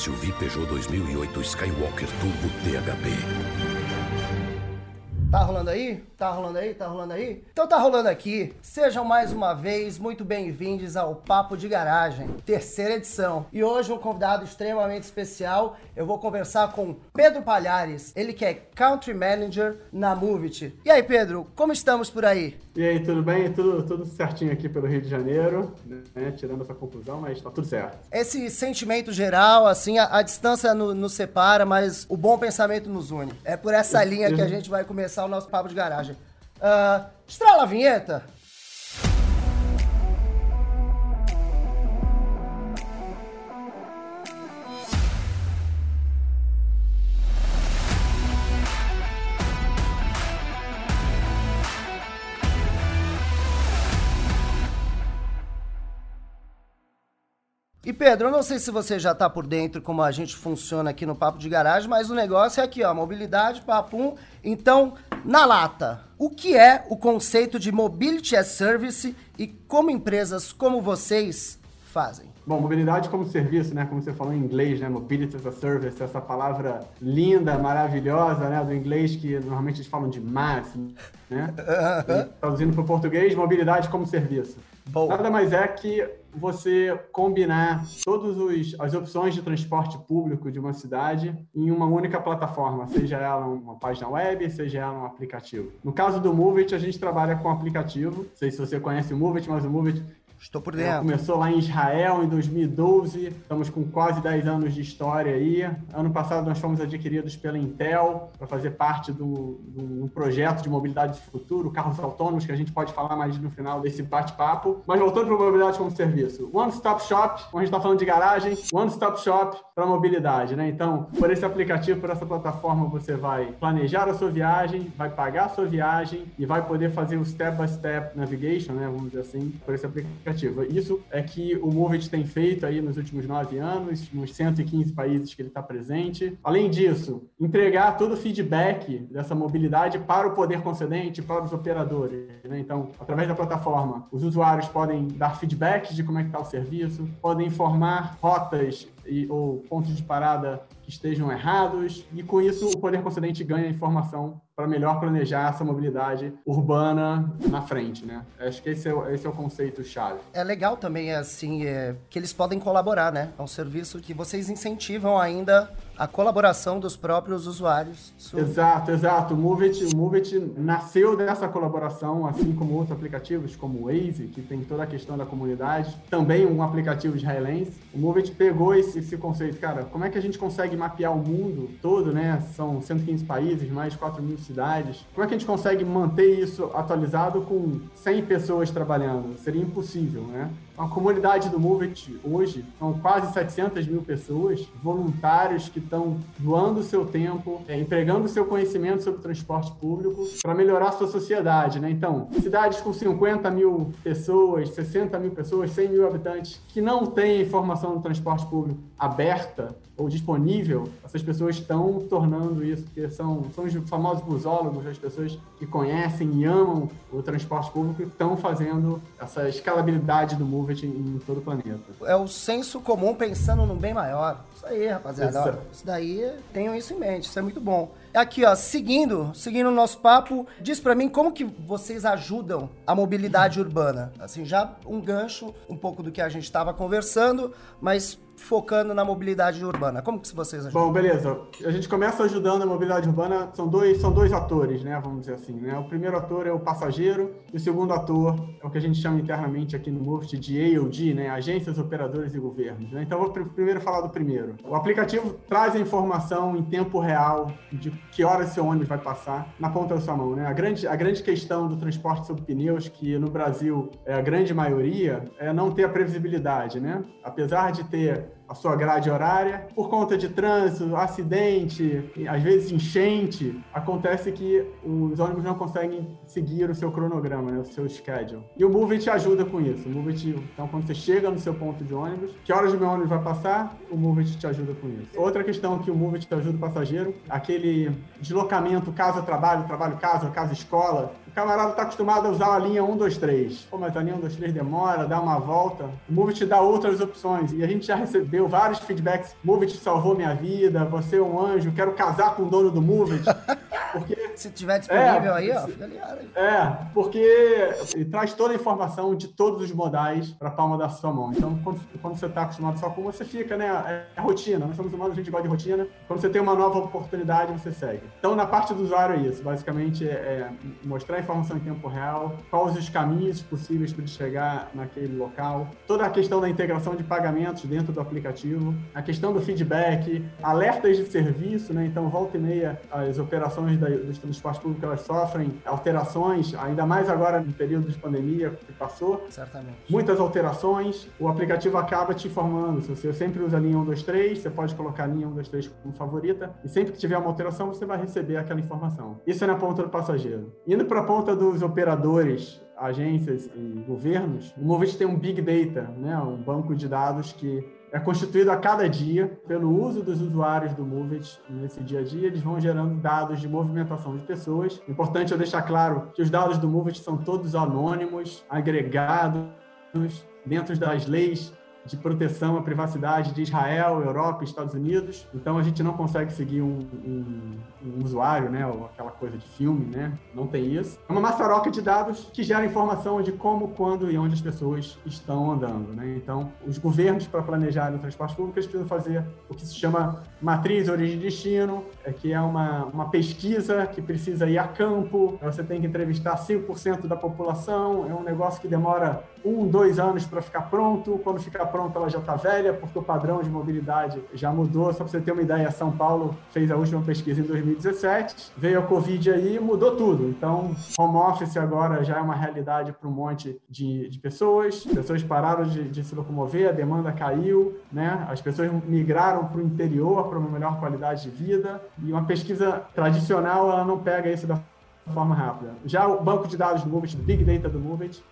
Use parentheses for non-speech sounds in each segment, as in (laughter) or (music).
SUV Peugeot 2008 Skywalker Turbo THP. Tá rolando aí? Tá rolando aí? Tá rolando aí? Então tá rolando aqui. Sejam mais uma vez muito bem-vindos ao Papo de Garagem, terceira edição. E hoje um convidado extremamente especial. Eu vou conversar com Pedro Palhares, ele que é Country Manager na Movit. E aí, Pedro, como estamos por aí? E aí, tudo bem? Tudo, tudo certinho aqui pelo Rio de Janeiro, né? Tirando essa conclusão, mas tá tudo certo. Esse sentimento geral, assim, a, a distância no, nos separa, mas o bom pensamento nos une. É por essa linha que a gente vai começar começar o nosso papo de garagem. Uh, estrala a vinheta. E Pedro, eu não sei se você já está por dentro como a gente funciona aqui no Papo de Garagem, mas o negócio é aqui, ó, mobilidade, papum. Então, na lata, o que é o conceito de Mobility as Service e como empresas como vocês fazem? Bom, mobilidade como serviço, né? Como você falou em inglês, né? Mobility as a Service, essa palavra linda, maravilhosa, né? Do inglês que normalmente eles falam de mass, né? (laughs) Traduzindo para o português, mobilidade como serviço. Boa. Nada mais é que você combinar todas as opções de transporte público de uma cidade em uma única plataforma, seja ela uma página web, seja ela um aplicativo. No caso do Movit, a gente trabalha com aplicativo. Não sei se você conhece o Movit, mas o Movit Estou por dentro. Começou lá em Israel em 2012, estamos com quase 10 anos de história aí. Ano passado nós fomos adquiridos pela Intel para fazer parte do, do, projeto de mobilidade de futuro, carros autônomos, que a gente pode falar mais no final desse bate-papo. Mas voltando para a mobilidade como serviço. One Stop Shop, como a gente está falando de garagem, One Stop Shop para mobilidade, né? Então, por esse aplicativo, por essa plataforma, você vai planejar a sua viagem, vai pagar a sua viagem e vai poder fazer o step-by-step -step navigation, né? Vamos dizer assim, por esse aplicativo significativa. Isso é que o Movit tem feito aí nos últimos nove anos, nos 115 países que ele está presente. Além disso, entregar todo o feedback dessa mobilidade para o poder concedente, para os operadores. Né? Então, através da plataforma, os usuários podem dar feedback de como é que está o serviço, podem informar rotas e, ou pontos de parada que estejam errados, e com isso o poder concedente ganha informação para melhor planejar essa mobilidade urbana na frente, né? Acho que esse é, o, esse é o conceito chave. É legal também, assim, é, que eles podem colaborar, né? É um serviço que vocês incentivam ainda a colaboração dos próprios usuários. Exato, exato. O Movit, o nasceu dessa colaboração, assim como outros aplicativos, como o Waze, que tem toda a questão da comunidade, também um aplicativo israelense. O Movit pegou esse, esse conceito, cara, como é que a gente consegue mapear o mundo todo, né? São 115 países, mais de 4 mil cidades. Como é que a gente consegue manter isso atualizado com 100 pessoas trabalhando? Seria impossível, né? A comunidade do Movit hoje são quase 700 mil pessoas, voluntários que estão doando o seu tempo, é, empregando o seu conhecimento sobre transporte público para melhorar sua sociedade. Né? Então, cidades com 50 mil pessoas, 60 mil pessoas, 100 mil habitantes que não têm informação do transporte público aberta ou disponível, essas pessoas estão tornando isso, porque são, são os famosos busólogos, as pessoas que conhecem e amam o transporte público, estão fazendo essa escalabilidade do Movit em todo o planeta. É o senso comum pensando no bem maior. Isso aí, rapaziada. Isso, isso daí, tenham isso em mente, isso é muito bom. Aqui, ó, seguindo, seguindo o nosso papo, diz para mim como que vocês ajudam a mobilidade urbana. Assim, já um gancho, um pouco do que a gente estava conversando, mas focando na mobilidade urbana. Como que vocês ajudam? Bom, beleza. A gente começa ajudando a mobilidade urbana, são dois, são dois atores, né, vamos dizer assim, né? O primeiro ator é o passageiro e o segundo ator é o que a gente chama internamente aqui no MUFT de AOD, né, agências, operadores e governos. Né? Então, vou primeiro falar do primeiro. O aplicativo traz a informação em tempo real de que horas seu ônibus vai passar na ponta da sua mão, né? A grande, a grande questão do transporte sob pneus, que no Brasil é a grande maioria, é não ter a previsibilidade, né? Apesar de ter a sua grade horária. Por conta de trânsito, acidente, às vezes enchente, acontece que os ônibus não conseguem seguir o seu cronograma, né, o seu schedule. E o Move te ajuda com isso. O Move te, então, quando você chega no seu ponto de ônibus, que horas o meu ônibus vai passar, o Move te ajuda com isso. Outra questão que o Move te ajuda o passageiro, aquele deslocamento casa-trabalho, trabalho-casa, casa-escola, O camarada está acostumado a usar a linha 1, 2, 3. Pô, mas a linha 1, 2, 3 demora, dá uma volta. O Move te dá outras opções. E a gente já recebeu vários feedbacks. Move te salvou minha vida, você é um anjo, quero casar com o dono do Move. (laughs) Porque... Se tiver disponível é, aí, ó, fica ligado aí. É, porque traz toda a informação de todos os modais para a palma da sua mão. Então, quando, quando você está acostumado só com uma, você fica, né? É, é rotina. Nós somos humanos, a gente gosta de rotina. Quando você tem uma nova oportunidade, você segue. Então, na parte do usuário é isso. Basicamente, é, é mostrar a informação em tempo real, quais os caminhos possíveis para ele chegar naquele local, toda a questão da integração de pagamentos dentro do aplicativo, a questão do feedback, alertas de serviço, né? Então, volta e meia, as operações da, dos transportes públicos elas sofrem alterações, ainda mais agora no período de pandemia que passou. Certamente. Muitas alterações, o aplicativo acaba te informando. Se você sempre usa a linha 123, você pode colocar a linha 123 como favorita, e sempre que tiver uma alteração, você vai receber aquela informação. Isso é na ponta do passageiro. Indo para a ponta dos operadores, agências e governos, o Movit tem um Big Data, né? um banco de dados que é constituído a cada dia pelo uso dos usuários do Movit nesse dia a dia. Eles vão gerando dados de movimentação de pessoas. Importante eu deixar claro que os dados do Movit são todos anônimos, agregados dentro das leis de proteção à privacidade de Israel, Europa Estados Unidos. Então a gente não consegue seguir um, um, um, usuário, né, ou aquela coisa de filme, né? Não tem isso. É uma maçaroca de dados que gera informação de como, quando e onde as pessoas estão andando, né? Então os governos para planejar o transporte público precisam fazer o que se chama matriz origem destino, que é uma, uma pesquisa que precisa ir a campo. Você tem que entrevistar 5% da população. É um negócio que demora um, dois anos para ficar pronto. Quando ficar pronto, ela já está velha, porque o padrão de mobilidade já mudou. Só para você ter uma ideia, São Paulo fez a última pesquisa em 2017, veio a Covid aí e mudou tudo. Então, home office agora já é uma realidade para um monte de, de pessoas. Pessoas pararam de, de, se locomover, a demanda caiu, né? as pessoas migraram para o interior para uma melhor qualidade de vida. E uma pesquisa tradicional, ela não pega isso da forma rápida. Já o banco de dados do Movit, Big Data do Movit,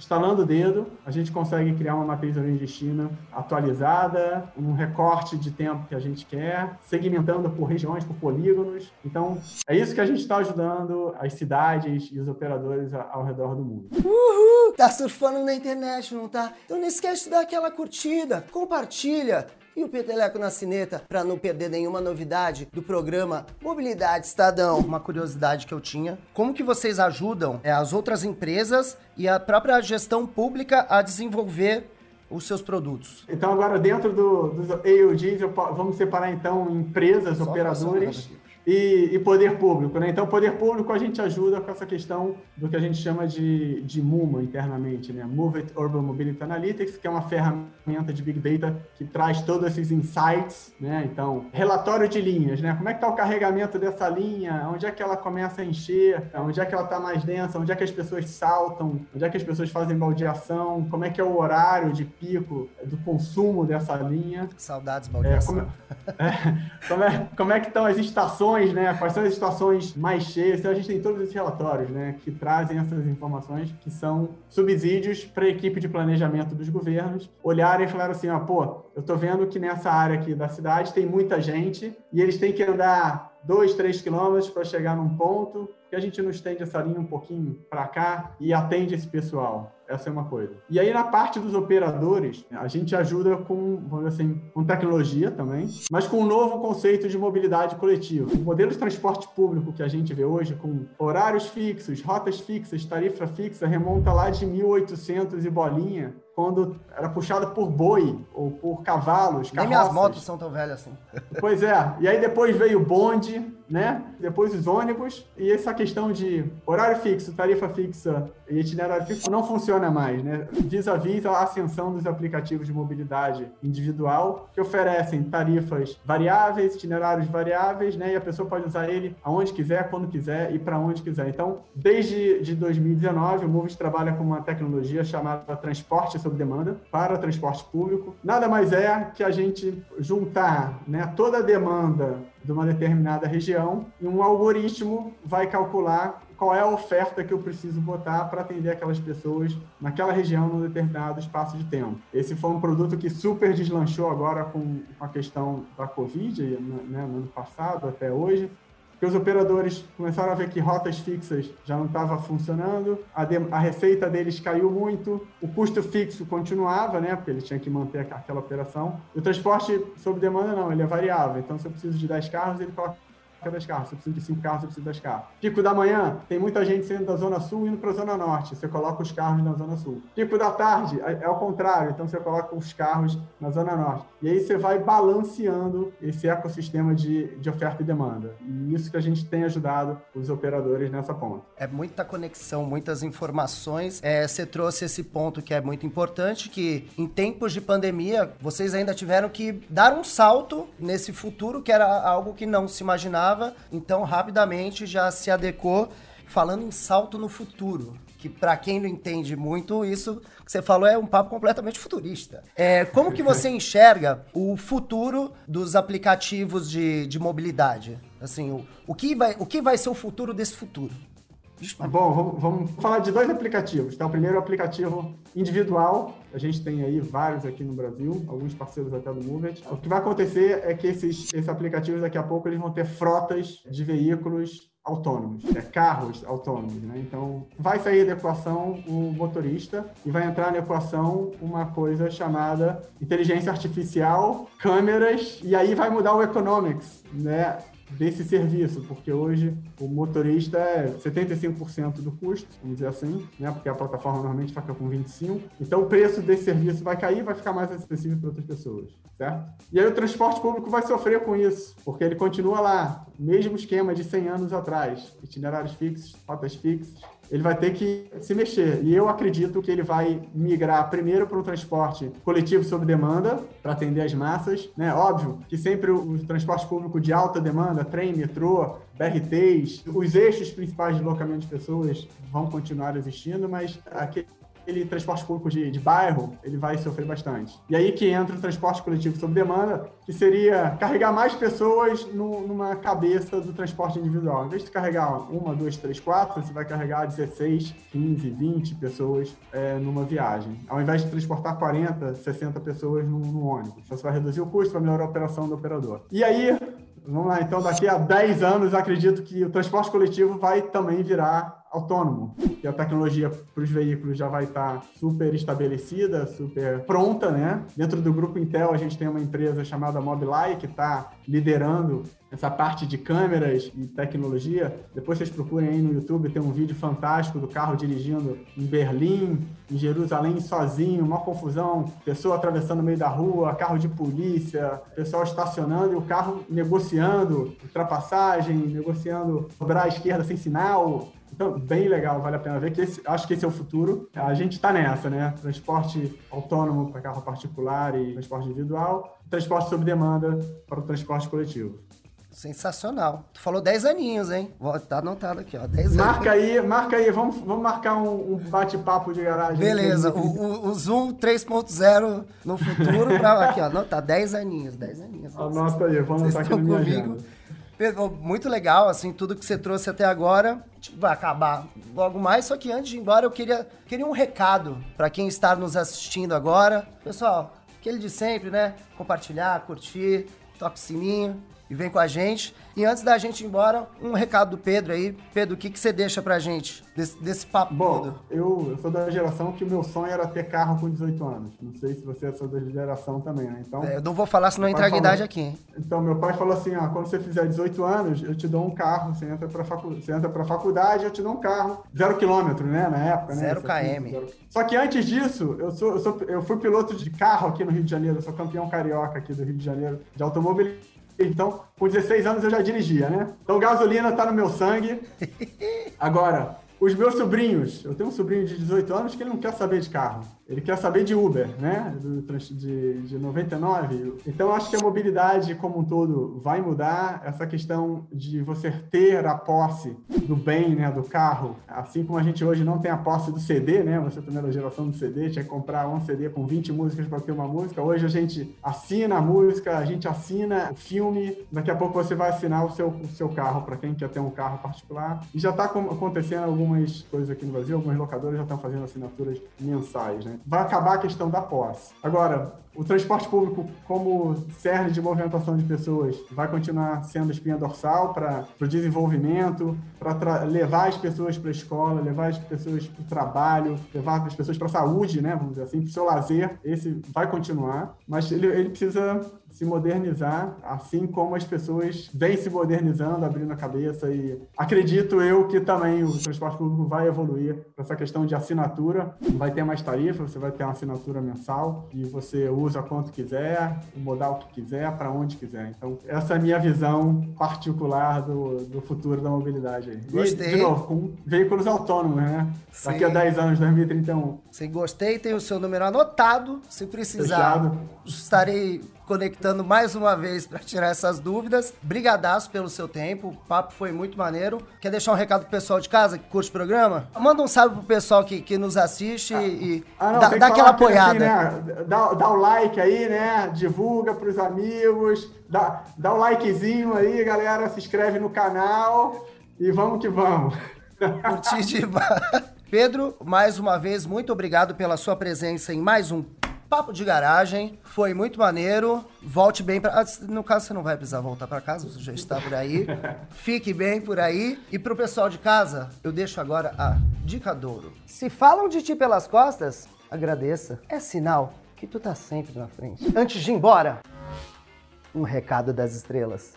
Instalando o dedo, a gente consegue criar uma matriz de China atualizada, um recorte de tempo que a gente quer, segmentando por regiões, por polígonos. Então, é isso que a gente está ajudando as cidades e os operadores ao redor do mundo. Uhul! Tá surfando na internet, não tá? Então não esquece de dar aquela curtida, compartilha e o Peteleco na Cineta para não perder nenhuma novidade do programa Mobilidade Estadão. Uma curiosidade que eu tinha, como que vocês ajudam é, as outras empresas e a própria gestão pública a desenvolver os seus produtos? Então agora dentro do, dos AUGs, vamos separar então empresas, Só operadores e, e, poder público. Né? Então, poder público a gente ajuda com essa questão do que a gente chama de, de MUMA internamente, né? Move It Urban Mobility Analytics, que é uma ferramenta de Big Data que traz todos esses insights. Né? Então, relatório de linhas, né? como é que está o carregamento dessa linha, onde é que ela começa a encher, onde é que ela está mais densa, onde é que as pessoas saltam, onde é que as pessoas fazem baldeação, como é que é o horário de pico do consumo dessa linha. Saudades baldeação. É, como, é, (laughs) como, é, como é que estão as estações estações, né? Quais são as estações mais cheias? Então a gente tem todos esses relatórios, né? Que trazem essas informações que são subsídios para a equipe de planejamento dos governos olharem e falar assim, ó, pô, eu tô vendo que nessa área aqui da cidade tem muita gente e eles têm que andar dois, três quilômetros para chegar num ponto que a gente não estende essa linha um pouquinho para cá e atende esse pessoal. Essa é uma coisa. E aí, na parte dos operadores, a gente ajuda com, vamos dizer assim, com tecnologia também, mas com um novo conceito de mobilidade coletiva. O modelo de transporte público que a gente vê hoje, com horários fixos, rotas fixas, tarifa fixa, remonta lá de 1800 e bolinha, quando era puxada por boi ou por cavalos, Nem minhas motos são tão velhas assim. Pois é. E aí depois veio o bonde, né? Depois os ônibus. E essa questão de horário fixo, tarifa fixa e itinerário fixo não funciona mais, né? Vis-a-vis a ascensão dos aplicativos de mobilidade individual que oferecem tarifas variáveis, itinerários variáveis, né? E a pessoa pode usar ele aonde quiser, quando quiser e para onde quiser. Então, desde de 2019, o Moves trabalha com uma tecnologia chamada transporte sob demanda para transporte público. Nada mais é que a gente juntar né, toda a demanda de uma determinada região e um algoritmo vai calcular qual é a oferta que eu preciso botar para atender aquelas pessoas naquela região num determinado espaço de tempo. Esse foi um produto que super deslanchou agora com a questão da Covid, né, no ano passado até hoje, porque os operadores começaram a ver que rotas fixas já não estava funcionando, a, de, a, receita deles caiu muito, o custo fixo continuava, né, porque ele tinha que manter aquela operação. E o transporte sob demanda não, ele é variável. Então, se eu preciso de 10 carros, ele coloca das carros. Se eu preciso de cinco carros, eu preciso das carros. Pico da manhã, tem muita gente saindo da Zona Sul indo para a Zona Norte. Você coloca os carros na Zona Sul. Pico da tarde, é, é ao contrário. Então, você coloca os carros na Zona Norte. E aí você vai balanceando esse ecossistema de, de oferta e demanda. E isso que a gente tem ajudado os operadores nessa ponta. É muita conexão, muitas informações. É, você trouxe esse ponto que é muito importante, que em tempos de pandemia, vocês ainda tiveram que dar um salto nesse futuro, que era algo que não se imaginava então rapidamente já se adequou, falando em salto no futuro. Que para quem não entende muito, isso que você falou é um papo completamente futurista. É, como que você (laughs) enxerga o futuro dos aplicativos de, de mobilidade? Assim, o, o, que vai, o que vai ser o futuro desse futuro? Bom, vamos, vamos, falar de dois aplicativos. Tá? O primeiro é o aplicativo individual. A gente tem aí vários aqui no Brasil, alguns parceiros até do Movement. O que vai acontecer é que esses, esses aplicativos, daqui a pouco, eles vão ter frotas de veículos autônomos, é, carros autônomos. Né? Então, vai sair da equação o motorista e vai entrar na equação uma coisa chamada inteligência artificial, câmeras, e aí vai mudar o economics, né? Desse serviço, porque hoje o motorista é 75% do custo, vamos dizer assim, né? Porque a plataforma normalmente fica com 25%. Então o preço desse serviço vai cair vai ficar mais acessível para outras pessoas, certo? E aí o transporte público vai sofrer com isso, porque ele continua lá, mesmo esquema de 100 anos atrás, itinerários fixos, rotas fixas, ele vai ter que se mexer. E eu acredito que ele vai migrar primeiro para um transporte coletivo sob demanda, para atender as massas. Né? Óbvio que sempre o, transporte público de alta demanda, trem, metrô, BRTs, os eixos principais de deslocamento de pessoas vão continuar existindo, mas aquele aquele transporte público de, de, bairro, ele vai sofrer bastante. E aí que entra o transporte coletivo sob demanda, que seria carregar mais pessoas no, numa cabeça do transporte individual. Em vez de carregar uma, duas, três, quatro, você vai carregar 16, 15, 20 pessoas é, numa viagem. Ao invés de transportar 40, 60 pessoas no, no ônibus. Então você vai reduzir o custo, vai melhorar a operação do operador. E aí, Vamos lá, então daqui a 10 anos acredito que o transporte coletivo vai também virar autônomo, que a tecnologia para os veículos já vai estar super estabelecida, super pronta, né? Dentro do grupo Intel a gente tem uma empresa chamada Mobileye que está liderando essa parte de câmeras e tecnologia. Depois vocês procurem aí no YouTube, tem um vídeo fantástico do carro dirigindo em Berlim, em Jerusalém sozinho, uma confusão, pessoa atravessando no meio da rua, carro de polícia, pessoal estacionando e o carro negociando ultrapassagem, negociando dobrar à esquerda sem sinal. Então, bem legal, vale a pena ver que esse, acho que esse é o futuro. A gente está nessa, né? Transporte autônomo para carro particular e transporte individual, transporte sob demanda para o transporte coletivo. Sensacional. Tu falou 10 aninhos, hein? Tá anotado aqui, ó. 10 marca aninhos. aí, marca aí. Vamos, vamos marcar um, um bate-papo de garagem. Beleza. O, o, o, Zoom 3.0 no futuro. Pra, aqui, ó. Anotar 10 aninhos. 10 aninhos. Anota aí, vamos anotar aqui na minha comigo. agenda. Muito legal, assim, tudo que você trouxe até agora. Vai acabar logo mais, só que antes de ir embora, eu queria, queria um recado para quem está nos assistindo agora. Pessoal, aquele de sempre, né? Compartilhar, curtir, toque o sininho e vem com a gente. E antes da gente ir embora, um recado do Pedro aí. Pedro, o que, que você deixa pra gente desse, desse papo Bom, todo? Eu, eu sou da geração que o meu sonho era ter carro com 18 anos. Não sei se você é da geração também, né? Então, é, eu não vou falar senão entra a idade aqui, hein? Então, meu pai falou assim, ó, quando você fizer 18 anos, eu te dou um carro, você entra pra, facu você entra pra faculdade, eu te dou um carro. Zero quilômetro, né? Na época, né? Zero km. Zero... Só que antes disso, eu, sou, eu, sou, eu fui piloto de carro aqui no Rio de Janeiro, eu sou campeão carioca aqui do Rio de Janeiro de automobilismo então, com 16 anos eu já dirigia, né? Então, gasolina tá no meu sangue. (laughs) Agora, os meus sobrinhos, eu tenho um sobrinho de 18 anos que ele não quer saber de carro. Ele quer saber de Uber, né? De, de 99. Então, acho que a mobilidade como um todo vai mudar. Essa questão de você ter a posse do bem, né? Do carro. Assim como a gente hoje não tem a posse do CD, né? Você da geração do CD, tinha que comprar um CD com 20 músicas para ter uma música. Hoje a gente assina a música, a gente assina o filme. Daqui a pouco você vai assinar o seu, o seu carro para quem quer ter um carro particular. E já está acontecendo algumas coisas aqui no Brasil. Algumas locadoras já estão fazendo assinaturas mensais, né? Vai acabar a questão da posse. Agora, o transporte público, como cerne de movimentação de pessoas, vai continuar sendo espinha dorsal para o desenvolvimento, para levar as pessoas para a escola, levar as pessoas para o trabalho, levar as pessoas para a saúde, né? Vamos dizer assim, para o seu lazer. Esse vai continuar, mas ele, ele precisa se modernizar, assim como as pessoas vêm se modernizando, abrindo a cabeça e acredito eu que também o transporte público vai evoluir para essa questão de assinatura, vai ter mais tarifa, você vai ter uma assinatura mensal e você usa quanto quiser, o modal que quiser, para onde quiser. Então, essa é a minha visão particular do, do futuro da mobilidade aí. Gostei. E, de novo, com veículos autônomos, né? Sim. Daqui a 10 anos, 2031. Sim, gostei, tem o seu número anotado, se precisar. Fechado. Estarei conectando mais uma vez para tirar essas dúvidas. Brigadaço pelo seu tempo, o papo foi muito maneiro. Quer deixar um recado pro pessoal de casa que curte o programa? Manda um salve pro pessoal que, que nos assiste ah, e ah, não, dá, dá aquela apoiada. Assim, né? dá, dá o like aí, né? Divulga pros amigos, dá, dá o likezinho aí, galera, se inscreve no canal e vamos que vamos. Curtir de... Pedro, mais uma vez, muito obrigado pela sua presença em mais um Papo de garagem, foi muito maneiro. Volte bem para. No caso, você não vai precisar voltar para casa, você já está por aí. (laughs) Fique bem por aí. E pro pessoal de casa, eu deixo agora a dica douro. Se falam de ti pelas costas, agradeça. É sinal que tu tá sempre na frente. Antes de ir embora, um recado das estrelas.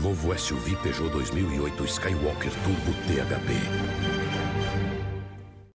Novo SUV Peugeot 2008 Skywalker Turbo THP